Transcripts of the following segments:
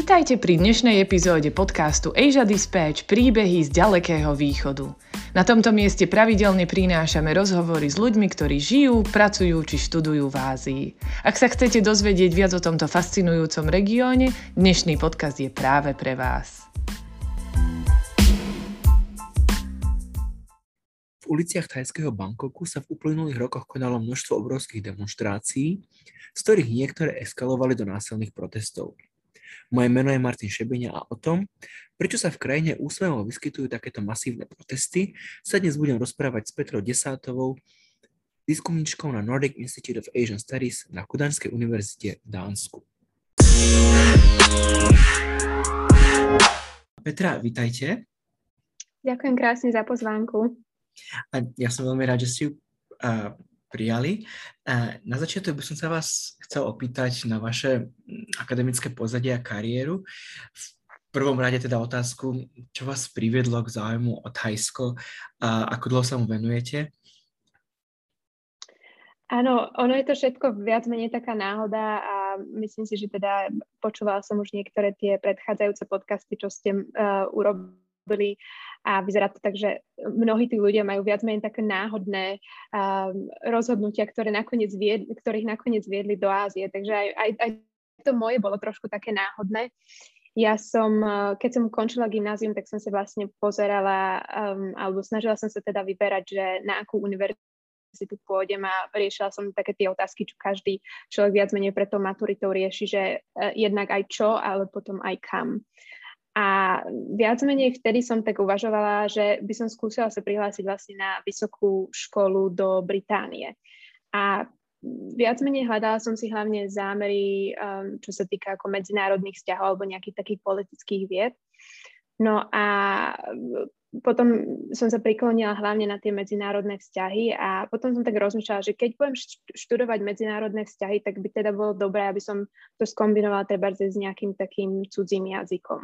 Vítajte pri dnešnej epizóde podcastu Asia Dispatch príbehy z ďalekého východu. Na tomto mieste pravidelne prinášame rozhovory s ľuďmi, ktorí žijú, pracujú či študujú v Ázii. Ak sa chcete dozvedieť viac o tomto fascinujúcom regióne, dnešný podcast je práve pre vás. V uliciach thajského Bangkoku sa v uplynulých rokoch konalo množstvo obrovských demonstrácií, z ktorých niektoré eskalovali do násilných protestov. Moje meno je Martin Šebeňa a o tom, prečo sa v krajine úsmevom vyskytujú takéto masívne protesty, sa dnes budem rozprávať s Petrou Desátovou, výskumníčkou na Nordic Institute of Asian Studies na Kudanskej univerzite v Dánsku. Petra, vítajte. Ďakujem krásne za pozvánku. A ja som veľmi rád, že si ju uh, prijali. Na začiatok by som sa vás chcel opýtať na vaše mm, akademické pozadie a kariéru. V prvom rade teda otázku, čo vás priviedlo k záujmu o Thajsko a ako dlho sa mu venujete? Áno, ono je to všetko viac menej taká náhoda a myslím si, že teda počúvala som už niektoré tie predchádzajúce podcasty, čo ste uh, urobili a vyzerá to tak, že mnohí tí ľudia majú viac menej také náhodné um, rozhodnutia, ktoré nakoniec vied, ktorých nakoniec viedli do Ázie. Takže aj, aj, aj to moje bolo trošku také náhodné. Ja som, uh, keď som končila gymnázium, tak som sa vlastne pozerala, um, alebo snažila som sa teda vyberať, že na akú univerzitu pôjdem a riešila som také tie otázky, čo každý človek viac menej pre tou maturitou rieši, že uh, jednak aj čo, ale potom aj kam. A viac menej vtedy som tak uvažovala, že by som skúsila sa prihlásiť vlastne na vysokú školu do Británie. A viac menej hľadala som si hlavne zámery, um, čo sa týka ako medzinárodných vzťahov alebo nejakých takých politických vied. No a potom som sa priklonila hlavne na tie medzinárodné vzťahy a potom som tak rozmýšľala, že keď budem študovať medzinárodné vzťahy, tak by teda bolo dobré, aby som to skombinovala treba s nejakým takým cudzím jazykom.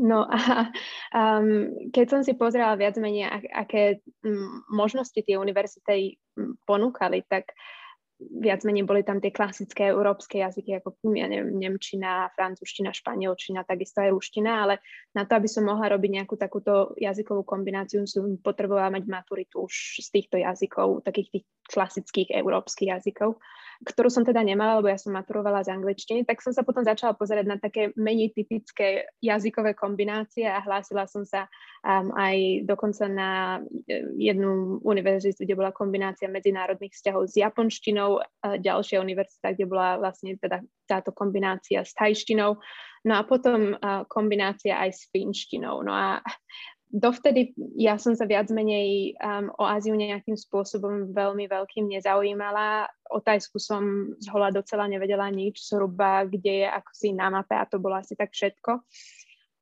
No a um, keď som si pozrela viac menej, aké um, možnosti tie univerzity ponúkali, tak viac menej boli tam tie klasické európske jazyky, ako ja neviem, nemčina, francúzština, španielčina, takisto aj ruština, ale na to, aby som mohla robiť nejakú takúto jazykovú kombináciu, som potrebovala mať maturitu už z týchto jazykov, takých tých klasických európskych jazykov ktorú som teda nemala, lebo ja som maturovala z angličtiny, tak som sa potom začala pozerať na také menej typické jazykové kombinácie a hlásila som sa um, aj dokonca na e, jednu univerzitu, kde bola kombinácia medzinárodných vzťahov s japonštinou, ďalšia univerzita, kde bola vlastne teda táto kombinácia s tajštinou, no a potom uh, kombinácia aj s finštinou. No a dovtedy ja som sa viac menej um, o Áziu nejakým spôsobom veľmi veľkým nezaujímala. O Tajsku som z hola docela nevedela nič, zhruba kde je ako si na mape a to bolo asi tak všetko.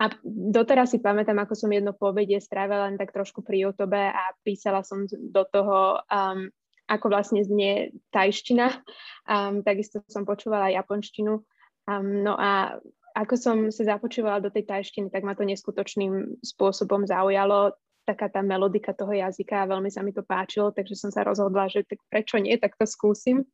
A doteraz si pamätám, ako som jedno povede strávila len tak trošku pri YouTube a písala som do toho, um, ako vlastne znie tajština. Um, takisto som počúvala japonštinu. Um, no a ako som sa započúvala do tej tajštiny, tak ma to neskutočným spôsobom zaujalo, taká tá melodika toho jazyka a veľmi sa mi to páčilo, takže som sa rozhodla, že tak prečo nie, tak to skúsim.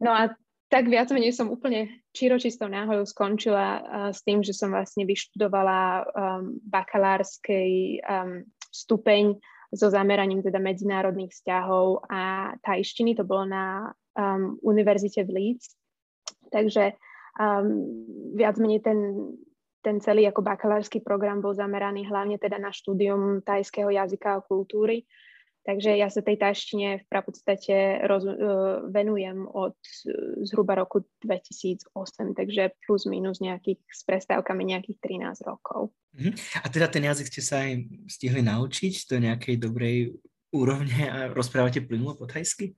No a tak viac menej som úplne čiročistou náhodou skončila s tým, že som vlastne vyštudovala um, bakalárskej um, stupeň so zameraním teda medzinárodných vzťahov a tajštiny, to bolo na um, univerzite v Leeds. Takže um, viac menej ten, ten celý ako bakalársky program bol zameraný hlavne teda na štúdium tajského jazyka a kultúry. Takže ja sa tej tajštine v podstate roz, uh, venujem od uh, zhruba roku 2008, takže plus minus nejakých s prestávkami nejakých 13 rokov. Uh-huh. A teda ten jazyk ste sa aj stihli naučiť do nejakej dobrej úrovne a rozprávate plynulo po tajsky?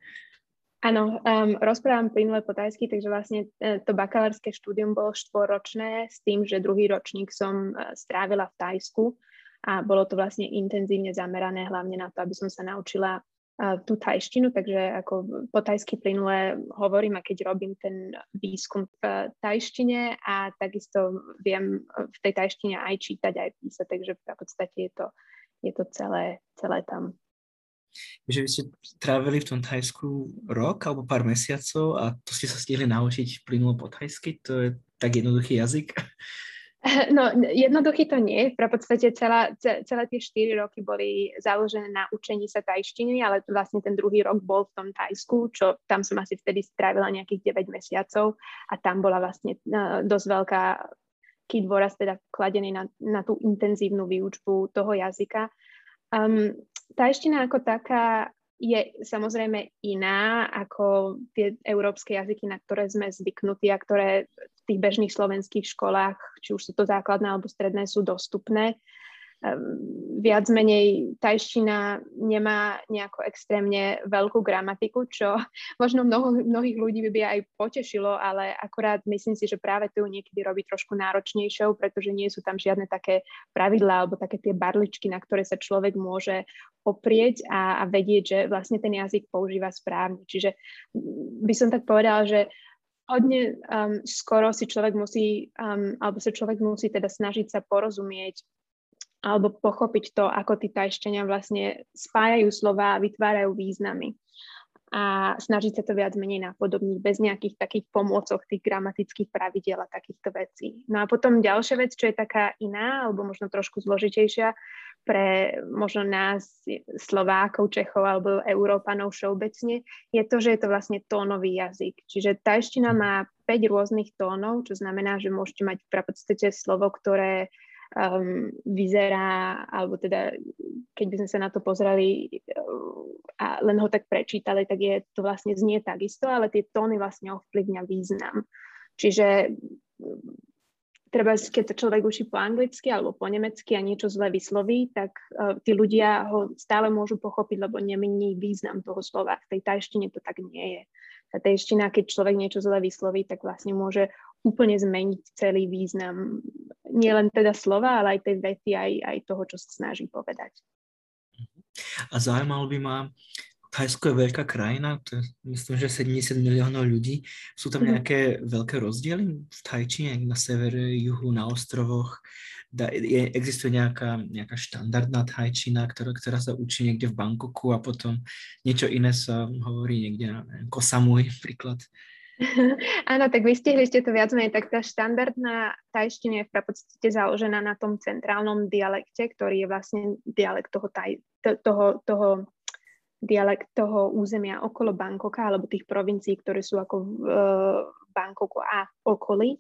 Áno, um, rozprávam plynule po tajsky, takže vlastne e, to bakalárske štúdium bolo štvoročné s tým, že druhý ročník som uh, strávila v Tajsku a bolo to vlastne intenzívne zamerané hlavne na to, aby som sa naučila uh, tú tajštinu, takže ako po tajsky plynule hovorím a keď robím ten výskum v tajštine a takisto viem v tej tajštine aj čítať, aj písať, takže v podstate je to, je to celé, celé tam že vy ste trávili v tom Thajsku rok alebo pár mesiacov a to ste sa stihli naučiť plynulo po thajsky, to je tak jednoduchý jazyk? No, jednoduchý to nie. V podstate celá, celé tie 4 roky boli založené na učení sa tajštiny, ale vlastne ten druhý rok bol v tom Tajsku, čo tam som asi vtedy strávila nejakých 9 mesiacov a tam bola vlastne uh, dosť veľká dôraz teda kladený na, na tú intenzívnu výučbu toho jazyka. Um, tajština ako taká je samozrejme iná ako tie európske jazyky, na ktoré sme zvyknutí a ktoré v tých bežných slovenských školách, či už sú to základné alebo stredné, sú dostupné. Viac menej tajština nemá nejako extrémne veľkú gramatiku, čo možno mnoho, mnohých ľudí by aj potešilo, ale akorát myslím si, že práve to niekedy robí trošku náročnejšou, pretože nie sú tam žiadne také pravidlá alebo také tie barličky, na ktoré sa človek môže oprieť a, a vedieť, že vlastne ten jazyk používa správne. Čiže by som tak povedala, že hodne um, skoro si človek musí, um, alebo sa človek musí teda snažiť sa porozumieť alebo pochopiť to, ako tí tajšťania vlastne spájajú slova a vytvárajú významy. A snažiť sa to viac menej napodobniť bez nejakých takých pomôcok tých gramatických pravidiel a takýchto vecí. No a potom ďalšia vec, čo je taká iná, alebo možno trošku zložitejšia pre možno nás, Slovákov, Čechov alebo Európanov všeobecne, je to, že je to vlastne tónový jazyk. Čiže tajština má 5 rôznych tónov, čo znamená, že môžete mať v podstate slovo, ktoré um, vyzerá, alebo teda keď by sme sa na to pozreli uh, a len ho tak prečítali, tak je to vlastne znie takisto, ale tie tóny vlastne ovplyvňa význam. Čiže treba, keď sa človek učí po anglicky alebo po nemecky a niečo zle vysloví, tak uh, tí ľudia ho stále môžu pochopiť, lebo nemení význam toho slova. V tej tajštine to tak nie je. Tá tajština, keď človek niečo zle vysloví, tak vlastne môže úplne zmeniť celý význam nielen teda slova, ale aj tej vety, aj, aj toho, čo sa snaží povedať. A zaujímalo by ma, Thajsko je veľká krajina, to je, myslím, že 70 miliónov ľudí. Sú tam mhm. nejaké mm-hmm. veľké rozdiely v Thajčine, na severe, juhu, na ostrovoch? Da, je, existuje nejaká, nejaká štandardná Thajčina, ktorá, ktorá sa učí niekde v Bangkoku a potom niečo iné sa hovorí niekde na Kosamui, príklad? Áno, tak vystihli ste to viac menej, tak tá štandardná tajština je v podstate založená na tom centrálnom dialekte, ktorý je vlastne dialekt toho, taj, toho, toho dialekt toho územia okolo Bankoka alebo tých provincií, ktoré sú ako v, v Bankoku a okolí.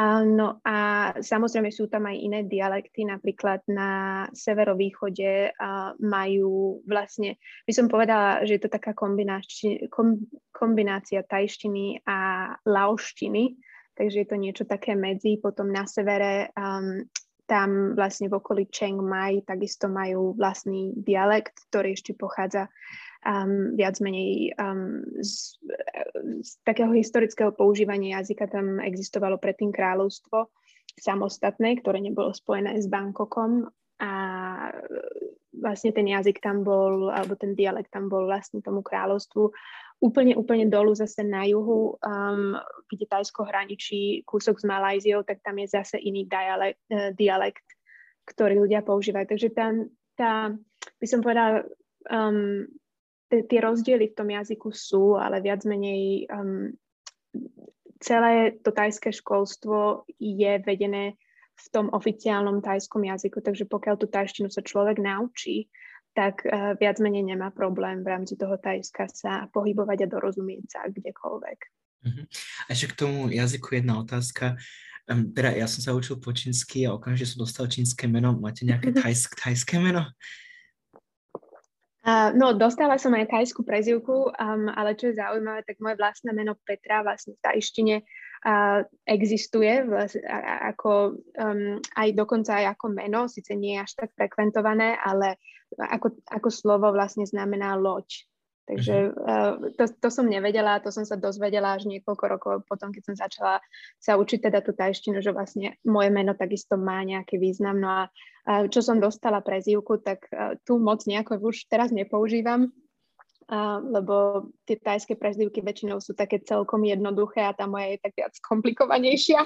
No a samozrejme sú tam aj iné dialekty, napríklad na severovýchode majú vlastne, by som povedala, že je to taká kombinácia, kombinácia tajštiny a laoštiny, takže je to niečo také medzi. Potom na severe um, tam vlastne v okolí Chiang Mai takisto majú vlastný dialekt, ktorý ešte pochádza um, viac menej um, z, z takého historického používania jazyka tam existovalo predtým kráľovstvo samostatné, ktoré nebolo spojené s Bangkokom a vlastne ten jazyk tam bol, alebo ten dialekt tam bol vlastne tomu kráľovstvu úplne, úplne dolu zase na juhu, um, kde Tajsko hraničí kúsok s Malajziou, tak tam je zase iný dialekt, uh, dialekt ktorý ľudia používajú. Takže tam, tá, by som povedala, um, tie rozdiely v tom jazyku sú, ale viac menej um, celé to tajské školstvo je vedené v tom oficiálnom tajskom jazyku, takže pokiaľ tú tajštinu sa človek naučí, tak uh, viac menej nemá problém v rámci toho tajska sa pohybovať a dorozumieť sa kdekoľvek. Uh-huh. A ešte k tomu jazyku jedna otázka. Um, teda ja som sa učil po čínsky a okamžite som dostal čínske meno. Máte nejaké tajsk, tajské meno? No, dostala som aj tajskú prezivku, um, ale čo je zaujímavé, tak moje vlastné meno Petra vlastne v tajštine uh, existuje a, ako, um, aj dokonca aj ako meno, síce nie je až tak frekventované, ale ako, ako slovo vlastne znamená loď. Takže uh, to, to som nevedela, to som sa dozvedela až niekoľko rokov potom, keď som začala sa učiť teda tú tajštinu, že vlastne moje meno takisto má nejaký význam. No a uh, čo som dostala prezývku, tak uh, tu moc nejako už teraz nepoužívam, lebo tie tajské prezývky väčšinou sú také celkom jednoduché a tá moja je tak viac komplikovanejšia.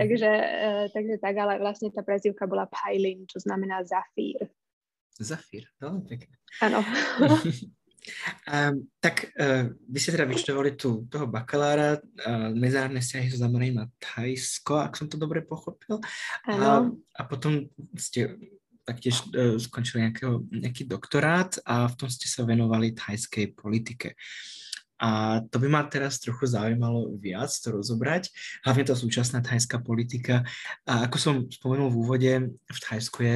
takže, uh, takže tak, ale vlastne tá prezývka bola Pailin, čo znamená zafír. Zafír, veľmi pekne. Áno. Um, tak uh, vy ste teda vyštudovali tu toho bakalára, uh, medzinárodné vzťahy so zameraním na Thajsko, ak som to dobre pochopil. A, a potom ste taktiež uh, skončili nejakého, nejaký doktorát a v tom ste sa venovali thajskej politike. A to by ma teraz trochu zaujímalo viac to rozobrať, hlavne tá súčasná thajská politika. A ako som spomenul v úvode, v Thajsku je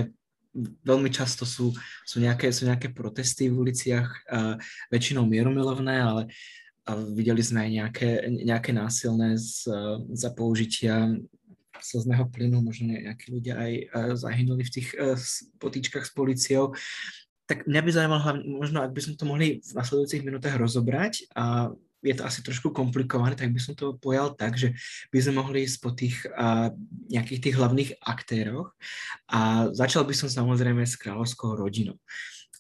veľmi často sú, sú, nejaké, sú nejaké protesty v uliciach, a väčšinou mieromilovné, ale a videli sme aj nejaké, nejaké násilné z, za použitia slzného plynu, možno nejakí ľudia aj zahynuli v tých potýčkach s policiou. Tak mňa by zaujímalo hlavne, možno ak by sme to mohli v nasledujúcich minútach rozobrať a je to asi trošku komplikované, tak by som to pojal tak, že by sme mohli ísť po tých a, nejakých tých hlavných aktéroch a začal by som samozrejme s kráľovskou rodinou.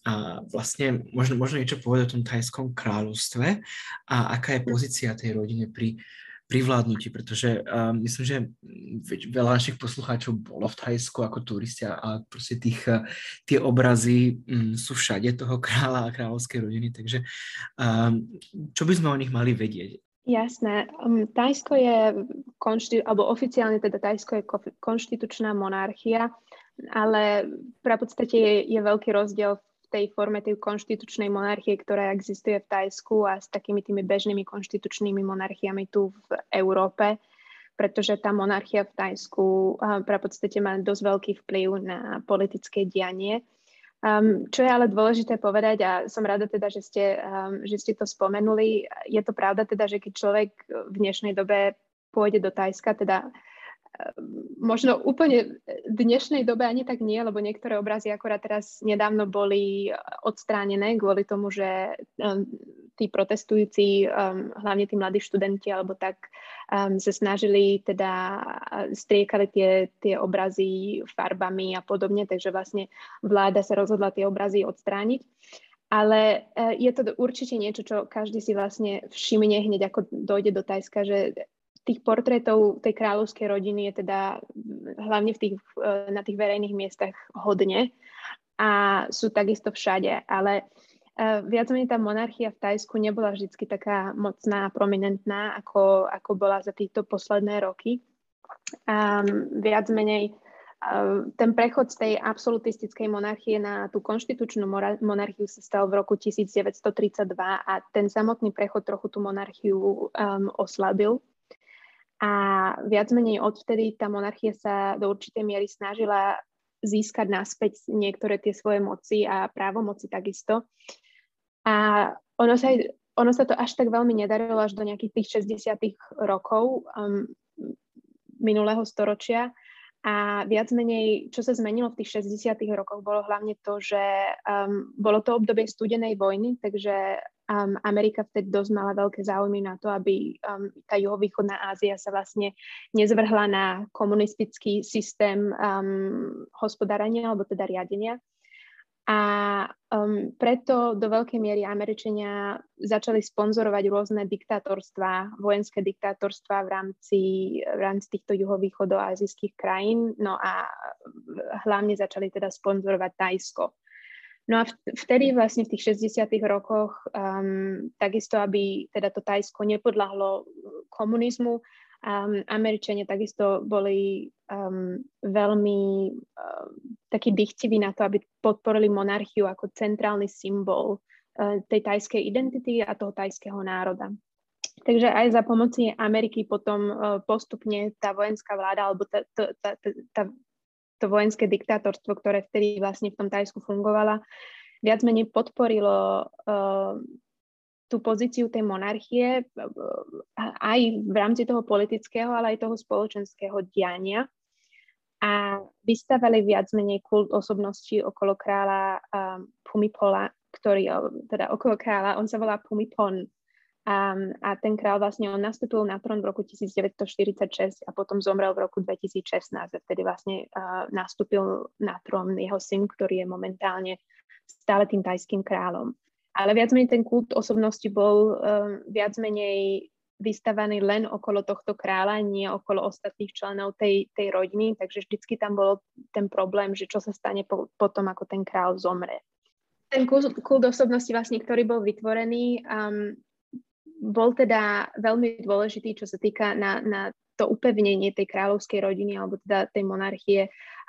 A vlastne možno, možno niečo povedať o tom thajskom kráľovstve a aká je pozícia tej rodiny pri pri vládnutí, pretože uh, myslím, že veľa našich poslucháčov bolo v Thajsku ako turisti a proste tých, uh, tie obrazy um, sú všade toho kráľa a kráľovskej rodiny, takže um, čo by sme o nich mali vedieť? Jasné. Um, Tajsko je, konšti- alebo oficiálne teda Tajsko je konštitučná monarchia, ale v podstate je, je veľký rozdiel v tej forme tej konštitučnej monarchie, ktorá existuje v Tajsku a s takými tými bežnými konštitučnými monarchiami tu v Európe, pretože tá monarchia v Tajsku pre podstate má dosť veľký vplyv na politické dianie. Um, čo je ale dôležité povedať, a som rada teda, že ste, um, že ste to spomenuli, je to pravda teda, že keď človek v dnešnej dobe pôjde do Tajska, teda možno úplne v dnešnej dobe ani tak nie, lebo niektoré obrazy akorát teraz nedávno boli odstránené kvôli tomu, že um, tí protestujúci, um, hlavne tí mladí študenti alebo tak, sa snažili teda striekali tie, tie obrazy farbami a podobne, takže vlastne vláda sa rozhodla tie obrazy odstrániť. Ale je to určite niečo, čo každý si vlastne všimne hneď, ako dojde do Tajska, že tých portrétov tej kráľovskej rodiny je teda hlavne v tých, e, na tých verejných miestach hodne a sú takisto všade, ale uh, viac menej tá monarchia v Tajsku nebola vždy taká mocná a prominentná, ako, ako bola za týchto posledné roky. Um, viac menej uh, ten prechod z tej absolutistickej monarchie na tú konštitučnú monarchiu sa stal v roku 1932 a ten samotný prechod trochu tú monarchiu um, oslabil a viac menej odvtedy tá monarchia sa do určitej miery snažila získať naspäť niektoré tie svoje moci a právomoci takisto. A ono sa, ono sa to až tak veľmi nedarilo až do nejakých tých 60 rokov um, minulého storočia. A viac menej, čo sa zmenilo v tých 60 rokoch, bolo hlavne to, že um, bolo to obdobie studenej vojny, takže um, Amerika vtedy dosť mala veľké záujmy na to, aby um, tá juhovýchodná Ázia sa vlastne nezvrhla na komunistický systém um, hospodárenia alebo teda riadenia. A um, preto do veľkej miery Američania začali sponzorovať rôzne diktátorstva, vojenské diktátorstva v rámci, v rámci týchto juhovýchodoazijských krajín. No a hlavne začali teda sponzorovať Tajsko. No a vtedy vlastne v tých 60. rokoch um, takisto, aby teda to Tajsko nepodľahlo komunizmu, um, Američania takisto boli um, veľmi um, takí dychtiví na to, aby podporili monarchiu ako centrálny symbol uh, tej tajskej identity a toho tajského národa. Takže aj za pomoci Ameriky potom uh, postupne tá vojenská vláda alebo tá, tá, tá, tá, to vojenské diktátorstvo, ktoré vtedy vlastne v tom Tajsku fungovala, viac menej podporilo uh, tú pozíciu tej monarchie uh, aj v rámci toho politického, ale aj toho spoločenského diania. A vystavali viac menej kult osobnosti okolo kráľa um, Pumipola, ktorý, teda okolo kráľa, on sa volá Pumipon, a, a ten král vlastne on nastúpil na trón v roku 1946 a potom zomrel v roku 2016 a vtedy vlastne uh, nastúpil na trón jeho syn, ktorý je momentálne stále tým tajským kráľom. Ale viac menej ten kult osobnosti bol um, viac menej vystavaný len okolo tohto kráľa, nie okolo ostatných členov tej, tej rodiny, takže vždycky tam bol ten problém, že čo sa stane po, potom, ako ten kráľ zomre. ten kult osobnosti vlastne, ktorý bol vytvorený, um, bol teda veľmi dôležitý, čo sa týka na, na to upevnenie tej kráľovskej rodiny alebo teda tej monarchie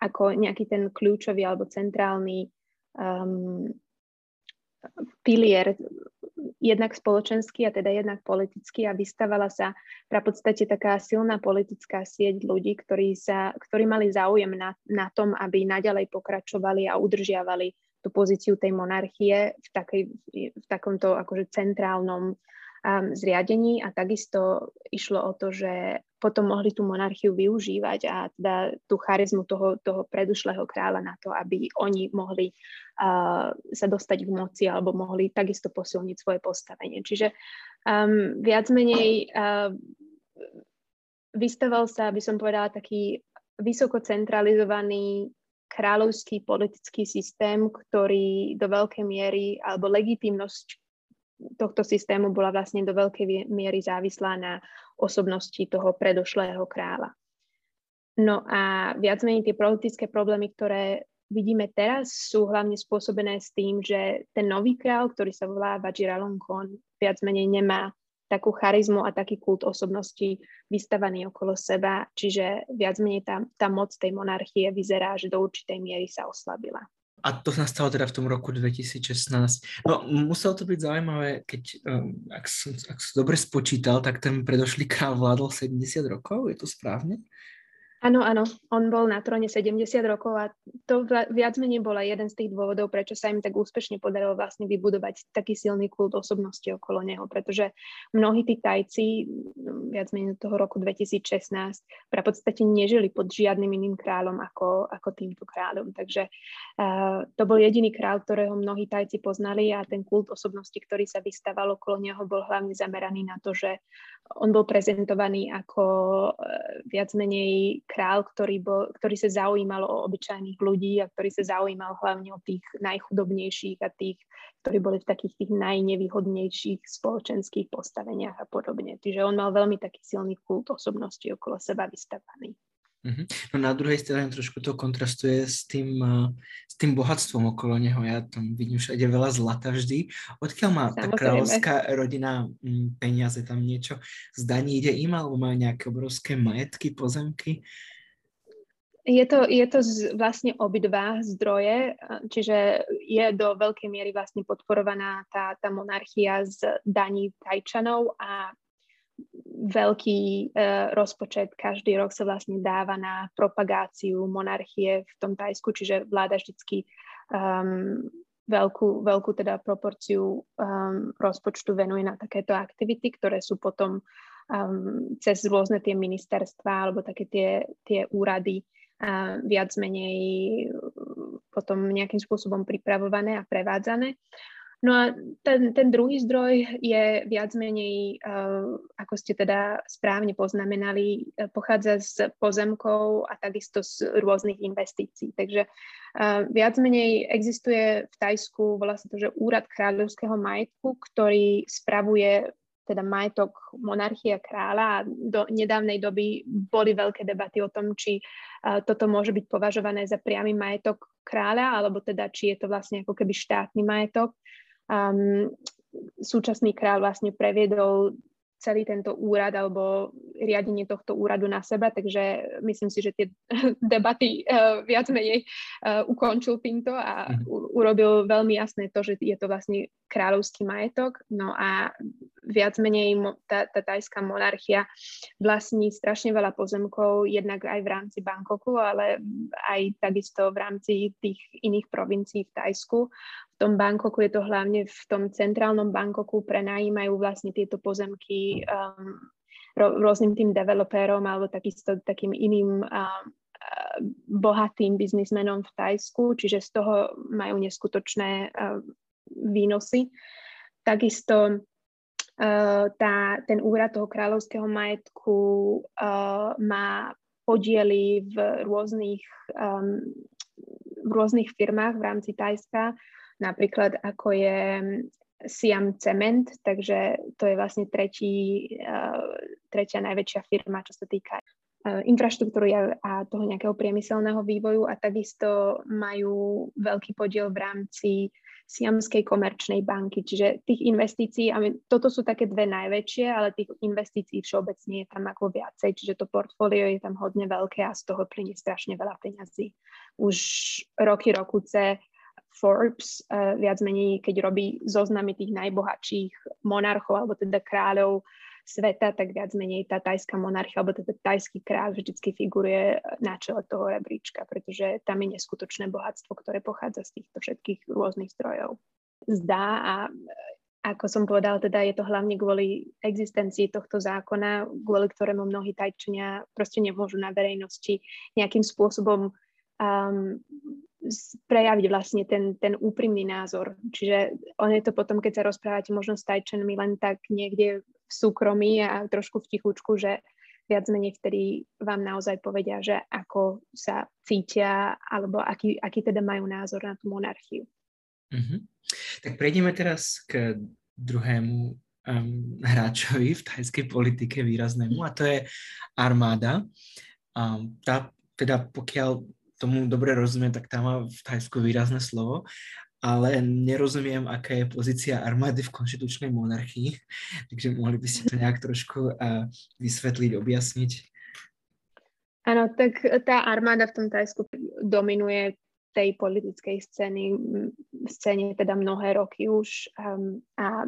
ako nejaký ten kľúčový alebo centrálny um, pilier jednak spoločenský a teda jednak politický a vystavala sa pra podstate taká silná politická sieť ľudí, ktorí, sa, ktorí mali záujem na, na tom, aby naďalej pokračovali a udržiavali tú pozíciu tej monarchie v, takej, v takomto akože centrálnom um, zriadení a takisto išlo o to, že potom mohli tú monarchiu využívať a teda tú charizmu toho, toho predušlého kráľa na to, aby oni mohli uh, sa dostať k moci alebo mohli takisto posilniť svoje postavenie. Čiže um, viac menej uh, vystaval sa, by som povedala, taký vysoko centralizovaný kráľovský politický systém, ktorý do veľkej miery, alebo legitimnosť tohto systému bola vlastne do veľkej miery závislá na osobnosti toho predošlého kráľa. No a viac menej tie politické problémy, ktoré vidíme teraz, sú hlavne spôsobené s tým, že ten nový kráľ, ktorý sa volá Vajiralongkorn, viac menej nemá takú charizmu a taký kult osobnosti vystavaný okolo seba, čiže viac menej tá, tá moc tej monarchie vyzerá, že do určitej miery sa oslabila. A to nastalo teda v tom roku 2016. No, muselo to byť zaujímavé, keď, um, ak, som, ak som dobre spočítal, tak ten predošlý král vládol 70 rokov, je to správne? Áno, áno, on bol na tróne 70 rokov a to viac menej bola jeden z tých dôvodov, prečo sa im tak úspešne podarilo vlastne vybudovať taký silný kult osobnosti okolo neho, pretože mnohí tí tajci mm, viac menej toho roku 2016 pra podstate nežili pod žiadnym iným kráľom ako, ako týmto kráľom. Takže uh, to bol jediný kráľ, ktorého mnohí tajci poznali a ten kult osobnosti, ktorý sa vystával okolo neho, bol hlavne zameraný na to, že on bol prezentovaný ako uh, viac menej král, ktorý, bol, ktorý sa zaujímal o obyčajných ľudí a ktorý sa zaujímal hlavne o tých najchudobnejších a tých, ktorí boli v takých tých najnevýhodnejších spoločenských postaveniach a podobne. Čiže on mal veľmi taký silný kult osobnosti okolo seba vystavaný. Uh-huh. No na druhej strane trošku to kontrastuje s tým, uh, s tým bohatstvom okolo neho. Ja tam vidím všade veľa zlata vždy. Odkiaľ má Samozrejme. tá kráľovská rodina m, peniaze, tam niečo z daní ide im, alebo majú nejaké obrovské majetky, pozemky? Je to, je to z, vlastne obidva zdroje, čiže je do veľkej miery vlastne podporovaná tá, tá monarchia z daní tajčanov a veľký uh, rozpočet každý rok sa vlastne dáva na propagáciu monarchie v tom Tajsku, čiže vláda vždycky um, veľkú, veľkú teda proporciu um, rozpočtu venuje na takéto aktivity, ktoré sú potom um, cez rôzne tie ministerstva alebo také tie, tie úrady uh, viac menej potom nejakým spôsobom pripravované a prevádzané. No a ten, ten druhý zdroj je viac menej, uh, ako ste teda správne poznamenali, uh, pochádza z pozemkov a takisto z rôznych investícií. Takže uh, viac menej existuje v Tajsku, sa to, že úrad kráľovského majetku, ktorý spravuje teda majetok monarchia kráľa a do nedávnej doby boli veľké debaty o tom, či uh, toto môže byť považované za priamy majetok kráľa, alebo teda či je to vlastne ako keby štátny majetok. Um, súčasný kráľ vlastne previedol celý tento úrad alebo riadenie tohto úradu na seba, takže myslím si, že tie debaty uh, viac menej uh, ukončil týmto a uh, urobil veľmi jasné to, že je to vlastne kráľovský majetok, no a viac menej tá, tá tajská monarchia vlastní strašne veľa pozemkov, jednak aj v rámci Bangkoku, ale aj takisto v rámci tých iných provincií v Tajsku. V tom Bangkoku je to hlavne v tom centrálnom Bangkoku prenajímajú vlastne tieto pozemky um, rôznym tým developérom alebo takisto takým iným um, bohatým biznismenom v Tajsku, čiže z toho majú neskutočné uh, výnosy. Takisto uh, tá, ten úrad toho kráľovského majetku uh, má podiely v rôznych, v rôznych firmách v rámci Tajska, napríklad ako je Siam Cement, takže to je vlastne tretí, uh, tretia najväčšia firma, čo sa týka infraštruktúry a toho nejakého priemyselného vývoju a takisto majú veľký podiel v rámci Siamskej komerčnej banky. Čiže tých investícií, a toto sú také dve najväčšie, ale tých investícií všeobecne je tam ako viacej, čiže to portfólio je tam hodne veľké a z toho plinie strašne veľa peňazí. Už roky, rokuce Forbes uh, viac menej, keď robí zoznamy tých najbohatších monarchov alebo teda kráľov sveta, tak viac menej tá tajská monarchia alebo teda tajský kráľ vždycky figuruje na čele toho rebríčka, pretože tam je neskutočné bohatstvo, ktoré pochádza z týchto všetkých rôznych zdrojov. Zdá a ako som povedal, teda je to hlavne kvôli existencii tohto zákona, kvôli ktorému mnohí tajčania proste nemôžu na verejnosti nejakým spôsobom um, prejaviť vlastne ten, ten úprimný názor. Čiže on je to potom, keď sa rozprávate možno s tajčenmi len tak niekde v súkromí a trošku v tichučku, že viac menej vtedy vám naozaj povedia, že ako sa cítia alebo aký, aký teda majú názor na tú monarchiu. Mm-hmm. Tak prejdeme teraz k druhému um, hráčovi v tajskej politike výraznému a to je armáda. Um, tá, teda pokiaľ tomu dobre rozumiem, tak tam má v Thajsku výrazné slovo, ale nerozumiem, aká je pozícia armády v konštitučnej monarchii, takže mohli by ste to nejak trošku vysvetliť, objasniť. Áno, tak tá armáda v tom Thajsku dominuje tej politickej scény, scéne teda mnohé roky už um, a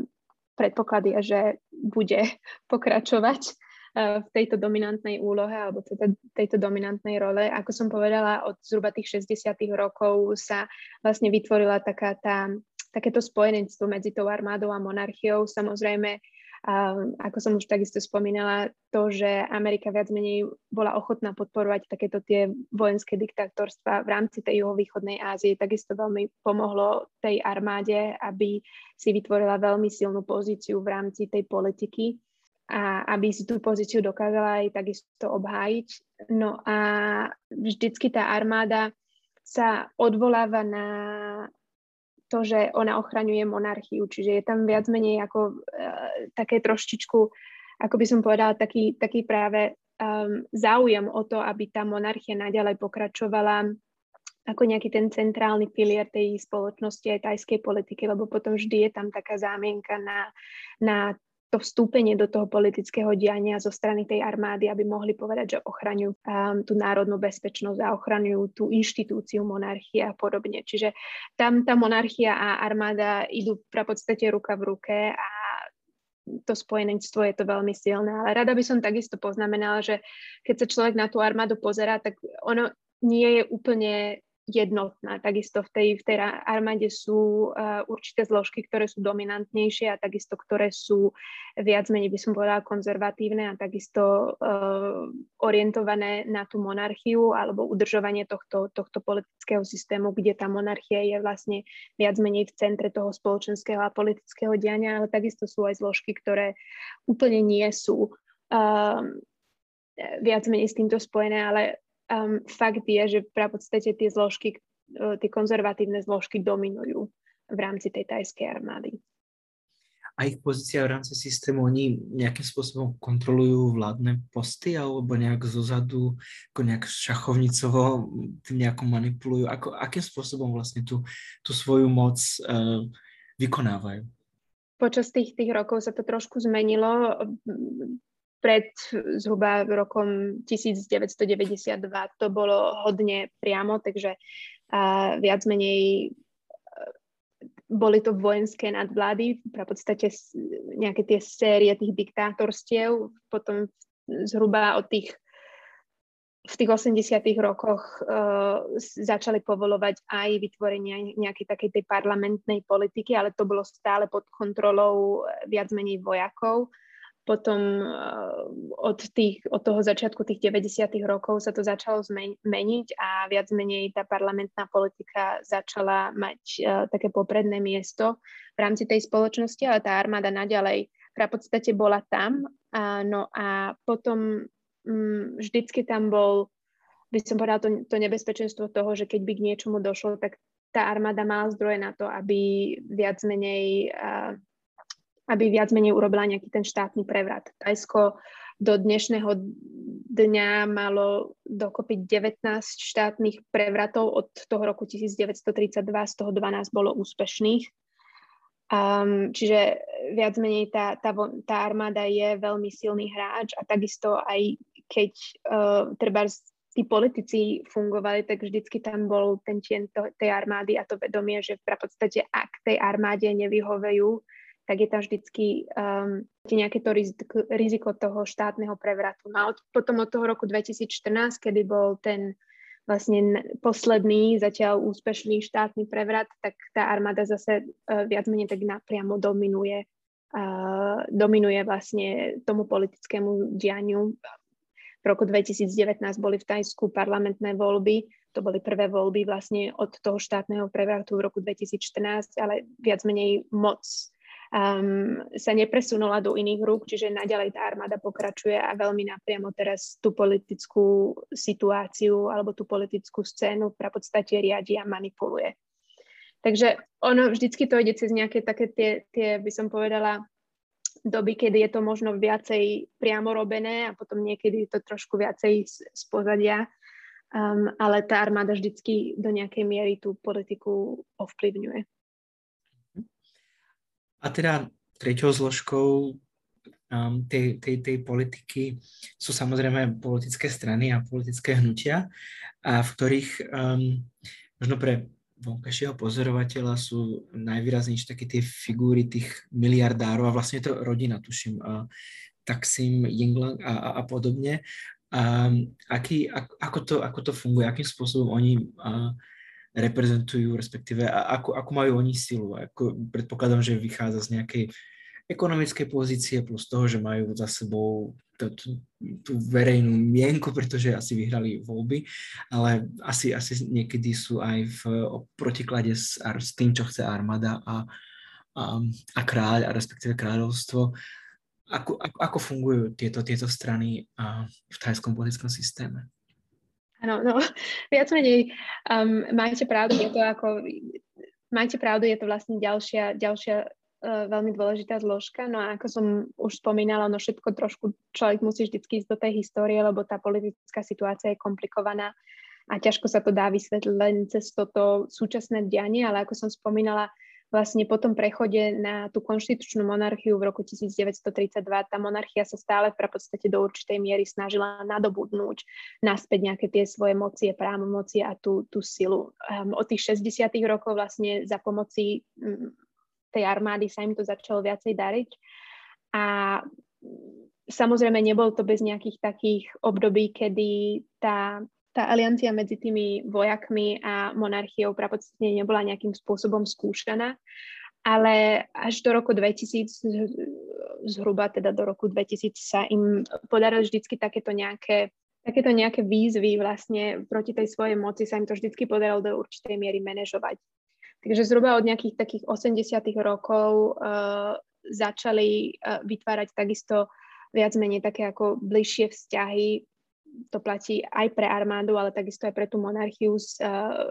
predpoklad je, že bude pokračovať. Eh, v tejto dominantnej úlohe alebo teda tejto dominantnej role. Ako som povedala, od zhruba tých 60. rokov sa vlastne vytvorila taká tá, takéto spojenectvo medzi tou armádou a monarchiou. Samozrejme, Um, ako som už takisto spomínala, to, že Amerika viac menej bola ochotná podporovať takéto tie vojenské diktátorstva v rámci tej juhovýchodnej Ázie, takisto veľmi pomohlo tej armáde, aby si vytvorila veľmi silnú pozíciu v rámci tej politiky a aby si tú pozíciu dokázala aj takisto obhájiť. No a vždycky tá armáda sa odvoláva na to, že ona ochraňuje monarchiu, čiže je tam viac menej ako uh, také troštičku, ako by som povedala, taký, taký práve um, záujem o to, aby tá monarchia naďalej pokračovala ako nejaký ten centrálny pilier tej spoločnosti aj tajskej politiky, lebo potom vždy je tam taká zámienka na, na to vstúpenie do toho politického diania zo strany tej armády, aby mohli povedať, že ochraňujú um, tú národnú bezpečnosť a ochraňujú tú inštitúciu monarchie a podobne. Čiže tam tá monarchia a armáda idú v podstate ruka v ruke a to spojenectvo je to veľmi silné. Ale rada by som takisto poznamenala, že keď sa človek na tú armádu pozerá, tak ono nie je úplne jednotná. Takisto v tej, v tej armáde sú uh, určité zložky, ktoré sú dominantnejšie a takisto, ktoré sú viac menej, by som povedala, konzervatívne a takisto uh, orientované na tú monarchiu alebo udržovanie tohto, tohto politického systému, kde tá monarchia je vlastne viac menej v centre toho spoločenského a politického diania, ale takisto sú aj zložky, ktoré úplne nie sú uh, viac menej s týmto spojené, ale um, fakt je, že v podstate tie zložky, uh, tie konzervatívne zložky dominujú v rámci tej tajskej armády. A ich pozícia v rámci systému, oni nejakým spôsobom kontrolujú vládne posty alebo nejak zozadu, ako nejak šachovnicovo tým nejako manipulujú? Ako, akým spôsobom vlastne tú, tú svoju moc uh, vykonávajú? Počas tých, tých rokov sa to trošku zmenilo pred zhruba rokom 1992 to bolo hodne priamo, takže uh, viac menej boli to vojenské nadvlády, v podstate nejaké tie série tých diktátorstiev, potom zhruba od tých v tých 80. rokoch uh, začali povolovať aj vytvorenie nejakej takej tej parlamentnej politiky, ale to bolo stále pod kontrolou viac menej vojakov potom eh, od, tých, od toho začiatku tých 90. rokov sa to začalo zmeniť a viac menej tá parlamentná politika začala mať uh, také popredné miesto v rámci tej spoločnosti, ale tá armáda naďalej v podstate bola tam. No a potom um, vždycky tam bol, by som povedala, to, to nebezpečenstvo toho, že keď by k niečomu došlo, tak tá armáda mala zdroje na to, aby viac menej uh, aby viac menej urobila nejaký ten štátny prevrat. Tajsko do dnešného dňa malo dokopy 19 štátnych prevratov od toho roku 1932, z toho 12 bolo úspešných. Um, čiže viac menej tá, tá, tá armáda je veľmi silný hráč a takisto aj keď uh, treba tí politici fungovali, tak vždycky tam bol ten tien tej armády a to vedomie, že v podstate ak tej armáde nevyhovejú, tak je tam vždycky um, nejaké to riziko, riziko toho štátneho prevratu. No a od, potom od toho roku 2014, kedy bol ten vlastne posledný, zatiaľ úspešný štátny prevrat, tak tá armáda zase uh, viac menej tak napriamo dominuje, uh, dominuje vlastne tomu politickému dianiu v roku 2019 boli v Tajsku parlamentné voľby, to boli prvé voľby vlastne od toho štátneho prevratu v roku 2014, ale viac menej moc um, sa nepresunula do iných rúk, čiže naďalej tá armáda pokračuje a veľmi napriamo teraz tú politickú situáciu alebo tú politickú scénu v podstate riadi a manipuluje. Takže ono vždycky to ide cez nejaké také tie, tie by som povedala, doby, kedy je to možno viacej priamo robené a potom niekedy je to trošku viacej z, pozadia. Um, ale tá armáda vždycky do nejakej miery tú politiku ovplyvňuje. A teda treťou zložkou um, tej, tej, tej politiky sú samozrejme politické strany a politické hnutia, a v ktorých um, možno pre vonkajšieho pozorovateľa sú najvýraznejšie také tie figúry tých miliardárov a vlastne to rodina, tuším, uh, Taksim, Yinglang a, a, a podobne. Um, aký, ako, ako, to, ako to funguje, akým spôsobom oni uh, reprezentujú, respektíve a, ako, ako majú oni silu. Ako, predpokladám, že vychádza z nejakej ekonomickej pozície plus toho, že majú za sebou tú, verejnú mienku, pretože asi vyhrali voľby, ale asi, asi niekedy sú aj v protiklade s, s tým, čo chce armáda a, a, a kráľ, a respektíve kráľovstvo. Ako, ako, ako fungujú tieto, tieto strany v thajskom politickom systéme? Áno, no, viac menej um, máte pravdu, je to ako, máte pravdu, je to vlastne ďalšia, ďalšia E, veľmi dôležitá zložka. No a ako som už spomínala, no všetko trošku človek musí vždy ísť do tej histórie, lebo tá politická situácia je komplikovaná a ťažko sa to dá vysvetliť len cez toto súčasné dianie, ale ako som spomínala, vlastne po tom prechode na tú konštitučnú monarchiu v roku 1932, tá monarchia sa stále v podstate do určitej miery snažila nadobudnúť naspäť nejaké tie svoje mocie, právomoci a tú, tú silu. Um, od tých 60. rokov vlastne za pomoci um, tej armády sa im to začalo viacej dariť. A samozrejme nebol to bez nejakých takých období, kedy tá, tá aliancia medzi tými vojakmi a monarchiou prapodstatne nebola nejakým spôsobom skúšaná. Ale až do roku 2000, zhruba teda do roku 2000 sa im podarilo vždycky takéto nejaké takéto nejaké výzvy vlastne proti tej svojej moci sa im to vždycky podarilo do určitej miery manažovať. Takže zhruba od nejakých takých 80. rokov uh, začali uh, vytvárať takisto viac menej také ako bližšie vzťahy. To platí aj pre armádu, ale takisto aj pre tú monarchiu s uh,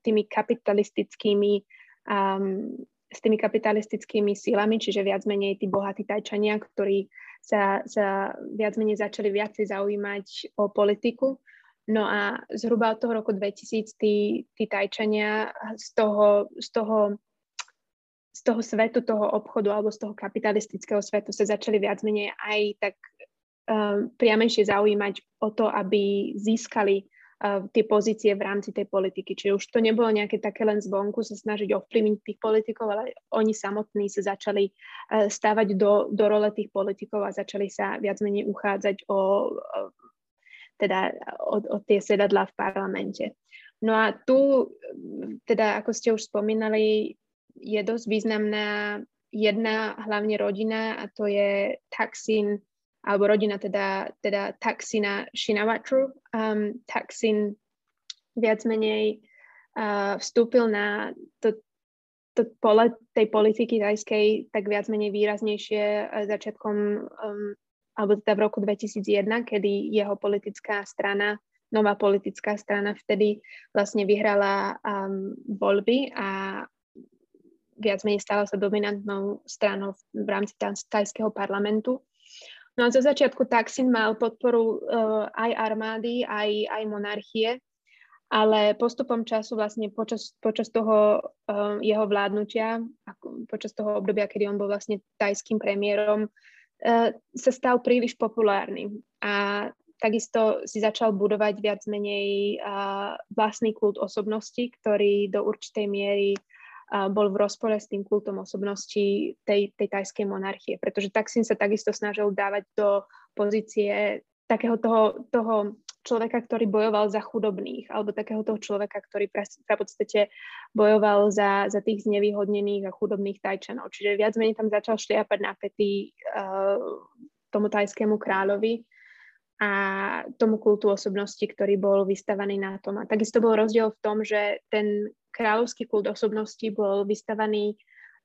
tými kapitalistickými um, s tými kapitalistickými sílami, čiže viac menej tí bohatí tajčania, ktorí sa, sa viac menej začali viacej zaujímať o politiku. No a zhruba od toho roku 2000 tí, tí tajčania z toho, z toho z toho svetu, toho obchodu alebo z toho kapitalistického svetu sa začali viac menej aj tak priamejšie zaujímať o to, aby získali uh, tie pozície v rámci tej politiky. Čiže už to nebolo nejaké také len zvonku sa snažiť ovplyvniť tých politikov, ale oni samotní sa začali uh, stávať do, do role tých politikov a začali sa viac menej uchádzať o, o teda od, od tie sedadla v parlamente. No a tu, teda ako ste už spomínali, je dosť významná jedna hlavne rodina a to je Taksin, alebo rodina teda, teda Taksina Shinawatru. Um, Taksin viac menej uh, vstúpil na to, to pole tej politiky tajskej tak viac menej výraznejšie uh, začiatkom um, alebo teda v roku 2001, kedy jeho politická strana, nová politická strana vtedy vlastne vyhrala um, voľby a viac menej stala sa dominantnou stranou v rámci tajského parlamentu. No a zo začiatku Taksin mal podporu uh, aj armády, aj, aj monarchie, ale postupom času vlastne počas, počas toho uh, jeho vládnutia, počas toho obdobia, kedy on bol vlastne tajským premiérom, uh, sa stal príliš populárny. A takisto si začal budovať viac menej uh, vlastný kult osobnosti, ktorý do určitej miery bol v rozpore s tým kultom osobnosti tej, tej tajskej monarchie, pretože Taksin sa takisto snažil dávať do pozície takého toho, toho človeka, ktorý bojoval za chudobných, alebo takého toho človeka, ktorý v podstate bojoval za, za tých znevýhodnených a chudobných tajčanov. Čiže viac menej tam začal šliapať na pety uh, tomu tajskému kráľovi a tomu kultu osobnosti, ktorý bol vystavaný na tom. A takisto bol rozdiel v tom, že ten kráľovský kult osobnosti bol vystavaný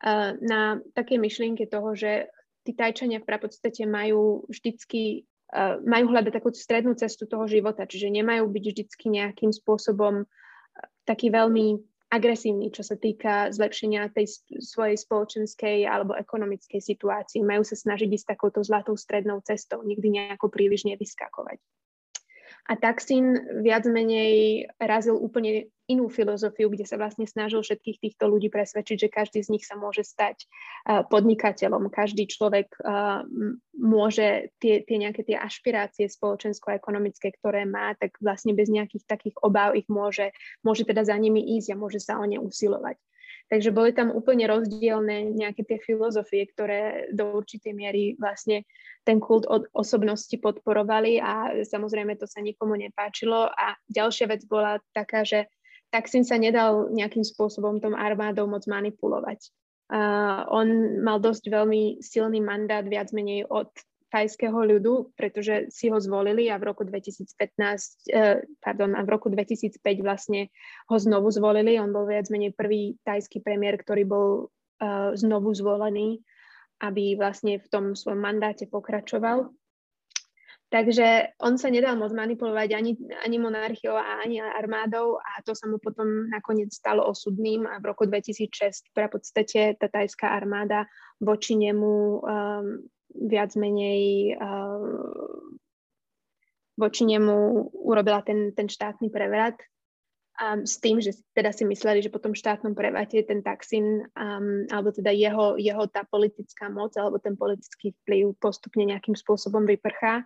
uh, na také myšlienke toho, že tí tajčania v podstate majú vždycky uh, majú hľadať takú strednú cestu toho života, čiže nemajú byť vždycky nejakým spôsobom uh, taký veľmi agresívni, čo sa týka zlepšenia tej svojej spoločenskej alebo ekonomickej situácii. Majú sa snažiť ísť takouto zlatou strednou cestou, nikdy nejako príliš nevyskakovať. A Taksin viac menej razil úplne inú filozofiu, kde sa vlastne snažil všetkých týchto ľudí presvedčiť, že každý z nich sa môže stať uh, podnikateľom, každý človek uh, môže tie, tie nejaké tie ašpirácie spoločensko-ekonomické, ktoré má, tak vlastne bez nejakých takých obáv ich môže, môže teda za nimi ísť a môže sa o ne usilovať. Takže boli tam úplne rozdielne nejaké tie filozofie, ktoré do určitej miery vlastne ten kult od osobnosti podporovali a samozrejme to sa nikomu nepáčilo. A ďalšia vec bola taká, že Taksin sa nedal nejakým spôsobom tom armádou moc manipulovať. Uh, on mal dosť veľmi silný mandát viac menej od tajského ľudu, pretože si ho zvolili a v roku 2015, eh, pardon, a v roku 2005 vlastne ho znovu zvolili. On bol viac menej prvý tajský premiér, ktorý bol eh, znovu zvolený, aby vlastne v tom svojom mandáte pokračoval. Takže on sa nedal moc manipulovať ani, ani monarchiou a ani armádou a to sa mu potom nakoniec stalo osudným a v roku 2006 v podstate tá tajská armáda voči nemu um, viac menej uh, voči nemu urobila ten, ten štátny prevrat um, s tým, že teda si mysleli, že po tom štátnom prevrate ten Taksin um, alebo teda jeho, jeho tá politická moc alebo ten politický vplyv postupne nejakým spôsobom vyprchá.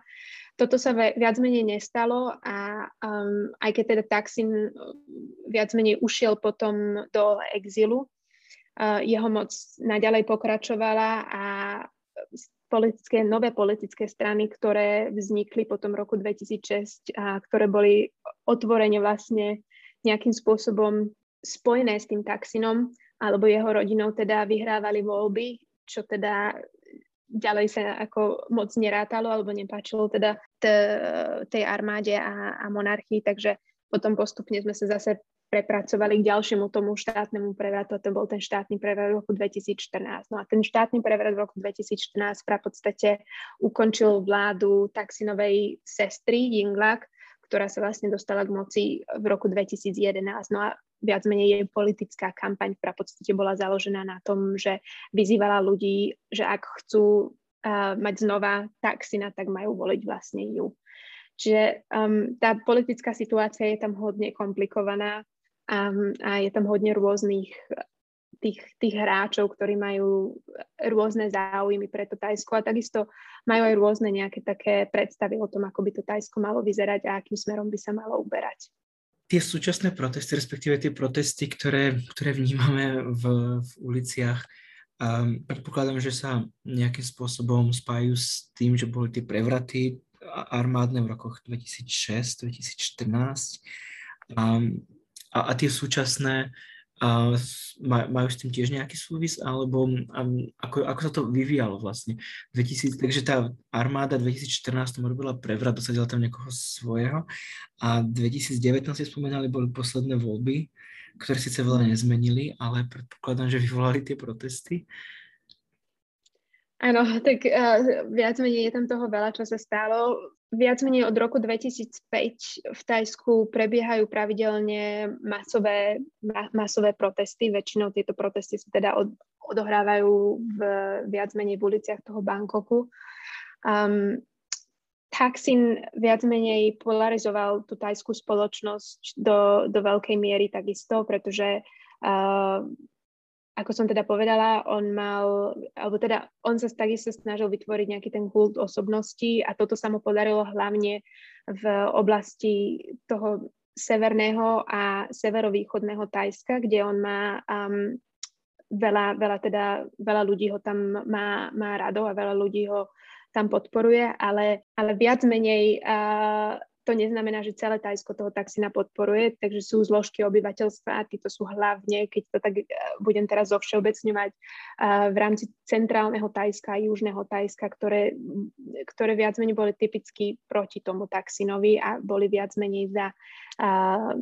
Toto sa viac menej nestalo a um, aj keď teda Taksin viac menej ušiel potom do exilu, uh, jeho moc naďalej pokračovala a politické, nové politické strany, ktoré vznikli po tom roku 2006 a ktoré boli otvorene vlastne nejakým spôsobom spojené s tým taxinom alebo jeho rodinou teda vyhrávali voľby, čo teda ďalej sa ako moc nerátalo alebo nepáčilo teda t- tej armáde a, a monarchii, takže potom postupne sme sa zase prepracovali k ďalšiemu tomu štátnemu prevratu, a to bol ten štátny prevrat v roku 2014. No a ten štátny prevrat v roku 2014 v podstate ukončil vládu taxinovej sestry Yingluck, ktorá sa vlastne dostala k moci v roku 2011. No a viac menej jej politická kampaň v podstate bola založená na tom, že vyzývala ľudí, že ak chcú uh, mať znova taxina, tak majú voliť vlastne ju. Čiže um, tá politická situácia je tam hodne komplikovaná a, a je tam hodne rôznych tých, tých hráčov, ktorí majú rôzne záujmy pre to Tajsko a takisto majú aj rôzne nejaké také predstavy o tom, ako by to Tajsko malo vyzerať a akým smerom by sa malo uberať. Tie súčasné protesty, respektíve tie protesty, ktoré, ktoré vnímame v, v uliciach, um, predpokladám, že sa nejakým spôsobom spájajú s tým, že boli tie prevraty armádne v rokoch 2006-2014. Um, a, a tie súčasné a majú s tým tiež nejaký súvis, alebo ako, ako sa to vyvíjalo vlastne? 2000, takže tá armáda 2014 robila prevrat, dosadila tam niekoho svojho a 2019 si spomínali, boli posledné voľby, ktoré síce veľa nezmenili, ale predpokladám, že vyvolali tie protesty. Áno, tak uh, viac menej je tam toho veľa, čo sa stalo viac menej od roku 2005 v Tajsku prebiehajú pravidelne masové, ma, masové protesty. Väčšinou tieto protesty sa teda od, odohrávajú v, viac menej v uliciach toho Bangkoku. Um, Taksin viac menej polarizoval tú tajskú spoločnosť do, do veľkej miery takisto, pretože uh, ako som teda povedala, on mal, alebo teda on sa takisto snažil vytvoriť nejaký ten kult osobnosti a toto sa mu podarilo hlavne v oblasti toho severného a severovýchodného Tajska, kde on má um, veľa, veľa, teda, veľa ľudí ho tam má, má rado a veľa ľudí ho tam podporuje, ale, ale viac menej uh, to neznamená, že celé Tajsko toho taxina podporuje, takže sú zložky obyvateľstva a títo sú hlavne, keď to tak uh, budem teraz zovšeobecňovať, uh, v rámci centrálneho Tajska a južného Tajska, ktoré, ktoré viac menej boli typicky proti tomu taxinovi a boli viac menej za uh,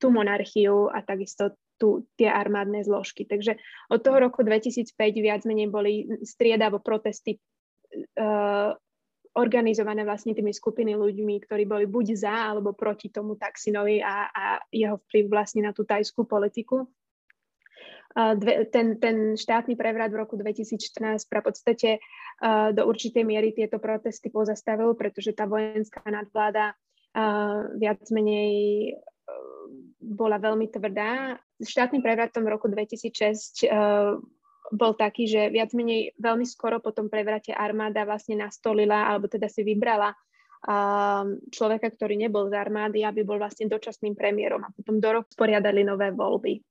tú monarchiu a takisto tu tie armádne zložky. Takže od toho roku 2005 viac menej boli striedavo protesty organizované vlastne tými skupiny ľuďmi, ktorí boli buď za alebo proti tomu Taxinovi a, a jeho vplyv vlastne na tú tajskú politiku. Dve, ten, ten štátny prevrat v roku 2014 pra podstate do určitej miery tieto protesty pozastavil, pretože tá vojenská nadvláda viac menej bola veľmi tvrdá. Štátnym prevratom v roku 2006 bol taký, že viac menej veľmi skoro po tom prevrate armáda vlastne nastolila, alebo teda si vybrala človeka, ktorý nebol z armády, aby bol vlastne dočasným premiérom a potom do roku sporiadali nové voľby.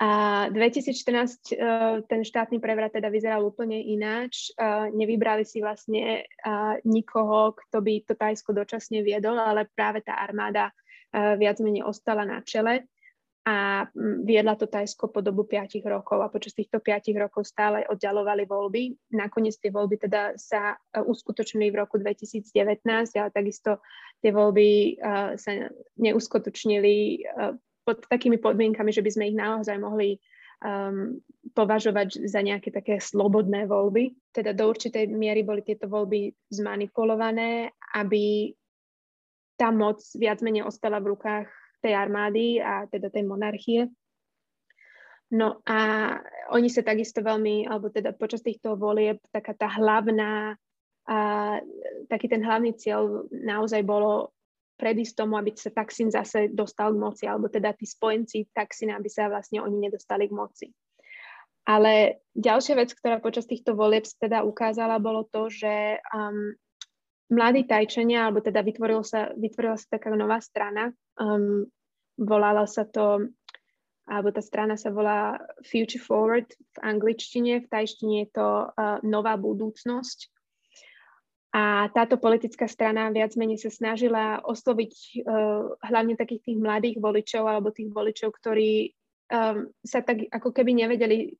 A 2014 uh, ten štátny prevrat teda vyzeral úplne ináč. Uh, nevybrali si vlastne uh, nikoho, kto by to Tajsko dočasne viedol, ale práve tá armáda viac menej ostala na čele a mm, viedla to Tajsko po dobu 5 rokov a počas týchto 5 rokov stále oddialovali voľby. Nakoniec tie voľby teda sa e, uskutočnili v roku 2019, ale takisto tie voľby uh, sa neuskutočnili uh, pod takými podmienkami, že by sme ich naozaj mohli um, považovať za nejaké také slobodné voľby. Teda do určitej miery boli tieto voľby zmanipulované, aby tá moc viac menej ostala v rukách tej armády a teda tej monarchie. No a oni sa takisto veľmi, alebo teda počas týchto volieb, taká tá hlavná, a, taký ten hlavný cieľ naozaj bolo predísť tomu, aby sa Taksin zase dostal k moci, alebo teda tí spojenci Taksina, aby sa vlastne oni nedostali k moci. Ale ďalšia vec, ktorá počas týchto volieb teda ukázala, bolo to, že um, mladí Tajčania, alebo teda vytvorila sa, vytvorila sa taká nová strana, um, volala sa to, alebo tá strana sa volá Future Forward v angličtine, v tajštine je to uh, Nová budúcnosť. A táto politická strana viac menej sa snažila osloviť uh, hlavne takých tých mladých voličov alebo tých voličov, ktorí um, sa tak ako keby nevedeli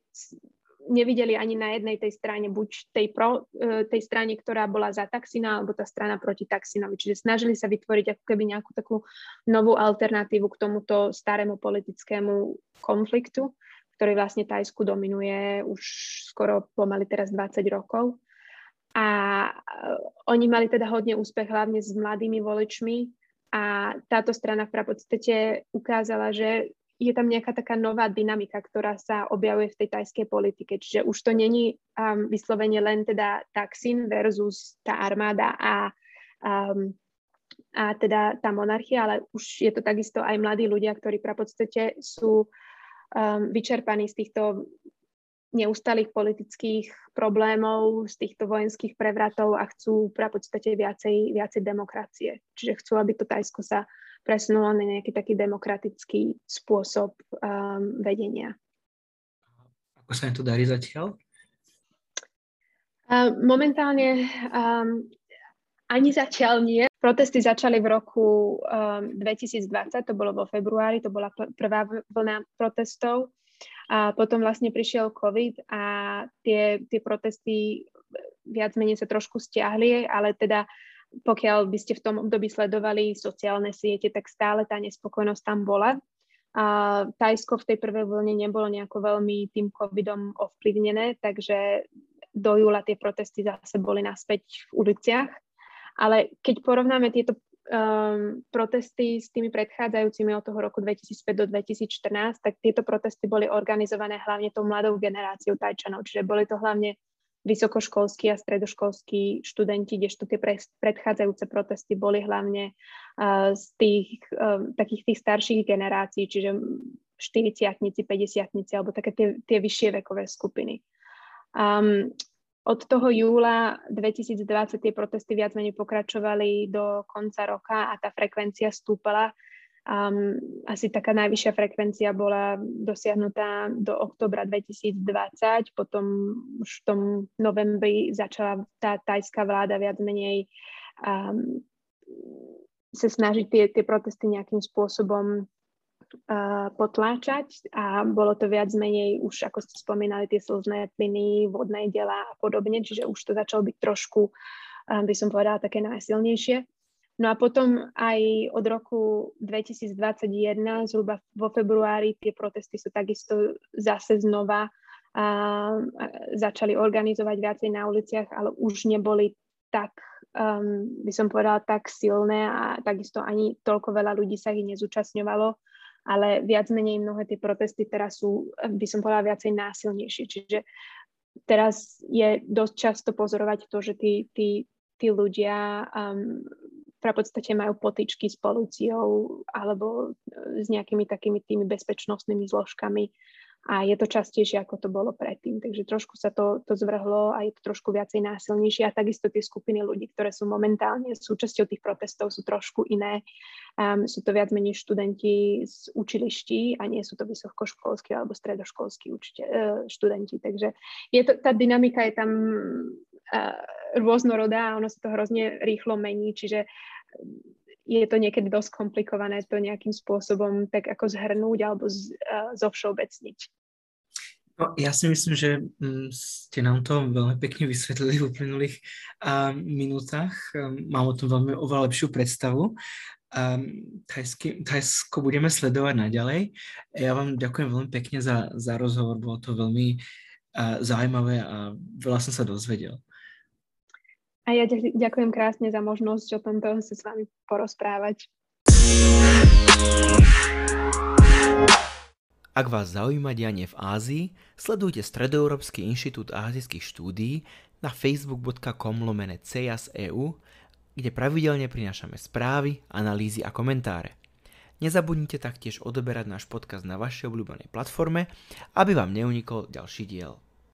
nevideli ani na jednej tej strane, buď tej, pro, e, tej strane, ktorá bola za Taxina, alebo tá strana proti Taxinovi. Čiže snažili sa vytvoriť ako keby nejakú takú novú alternatívu k tomuto starému politickému konfliktu, ktorý vlastne Tajsku dominuje už skoro pomaly teraz 20 rokov. A e, oni mali teda hodne úspech hlavne s mladými voličmi a táto strana v podstate ukázala, že je tam nejaká taká nová dynamika, ktorá sa objavuje v tej tajskej politike. Čiže už to není um, vyslovene len teda Taksin versus tá armáda a, um, a teda tá monarchia, ale už je to takisto aj mladí ľudia, ktorí v podstate sú um, vyčerpaní z týchto neustalých politických problémov, z týchto vojenských prevratov a chcú v podstate viacej, viacej demokracie. Čiže chcú, aby to Tajsko sa presunulo na nejaký taký demokratický spôsob um, vedenia. Ako sa im to darí zatiaľ? Uh, momentálne um, ani zatiaľ nie. Protesty začali v roku um, 2020, to bolo vo februári, to bola prvá vlna protestov. A potom vlastne prišiel COVID a tie, tie protesty viac menej sa trošku stiahli, ale teda pokiaľ by ste v tom období sledovali sociálne siete, tak stále tá nespokojnosť tam bola. A Tajsko v tej prvej vlne nebolo nejako veľmi tým covidom ovplyvnené, takže do júla tie protesty zase boli naspäť v uliciach. Ale keď porovnáme tieto um, protesty s tými predchádzajúcimi od toho roku 2005 do 2014, tak tieto protesty boli organizované hlavne tou mladou generáciou Tajčanov, čiže boli to hlavne vysokoškolskí a stredoškolskí študenti, kdežto tie pre, predchádzajúce protesty boli hlavne uh, z tých uh, takých tých starších generácií, čiže 40 50 alebo také tie, tie vyššie vekové skupiny. Um, od toho júla 2020 tie protesty viac menej pokračovali do konca roka a tá frekvencia stúpala. Um, asi taká najvyššia frekvencia bola dosiahnutá do oktobra 2020, potom už v tom novembri začala tá tajská vláda viac menej um, sa snažiť tie, tie protesty nejakým spôsobom potláčať a bolo to viac menej už, ako ste spomínali, tie slzné plyny, vodné dela a podobne, čiže už to začalo byť trošku, by som povedala, také najsilnejšie. No a potom aj od roku 2021, zhruba vo februári, tie protesty sa takisto zase znova a začali organizovať viacej na uliciach, ale už neboli tak, um, by som povedala, tak silné a takisto ani toľko veľa ľudí sa ich nezúčastňovalo, ale viac menej mnohé tie protesty teraz sú, by som povedala, viacej násilnejšie. Čiže teraz je dosť často pozorovať to, že tí, tí, tí ľudia um, v podstate majú potičky s policiou alebo e, s nejakými takými tými bezpečnostnými zložkami a je to častejšie, ako to bolo predtým. Takže trošku sa to, to zvrhlo a je to trošku viacej násilnejšie a takisto tie skupiny ľudí, ktoré sú momentálne súčasťou tých protestov, sú trošku iné. Um, sú to viac menej študenti z učiliští a nie sú to vysokoškolskí alebo stredoškolskí učite, uh, študenti. Takže je to, tá dynamika je tam uh, rôznorodá a ono sa to hrozne rýchlo mení, čiže je to niekedy dosť komplikované to nejakým spôsobom tak ako zhrnúť alebo z, uh, zovšeobecniť. No, ja si myslím, že um, ste nám to veľmi pekne vysvetlili v uplynulých uh, minútach. Um, mám o tom veľmi oveľa lepšiu predstavu. Um, Thajsky, Thajsko budeme sledovať naďalej. Ja vám ďakujem veľmi pekne za, za rozhovor, bolo to veľmi uh, zaujímavé a veľa som sa dozvedel. A ja ďakujem krásne za možnosť o tomto sa s vami porozprávať. Ak vás zaujíma dianie v Ázii, sledujte Stredoeurópsky inštitút ázijských štúdií na facebook.com lomene EU, kde pravidelne prinášame správy, analýzy a komentáre. Nezabudnite taktiež odoberať náš podcast na vašej obľúbenej platforme, aby vám neunikol ďalší diel.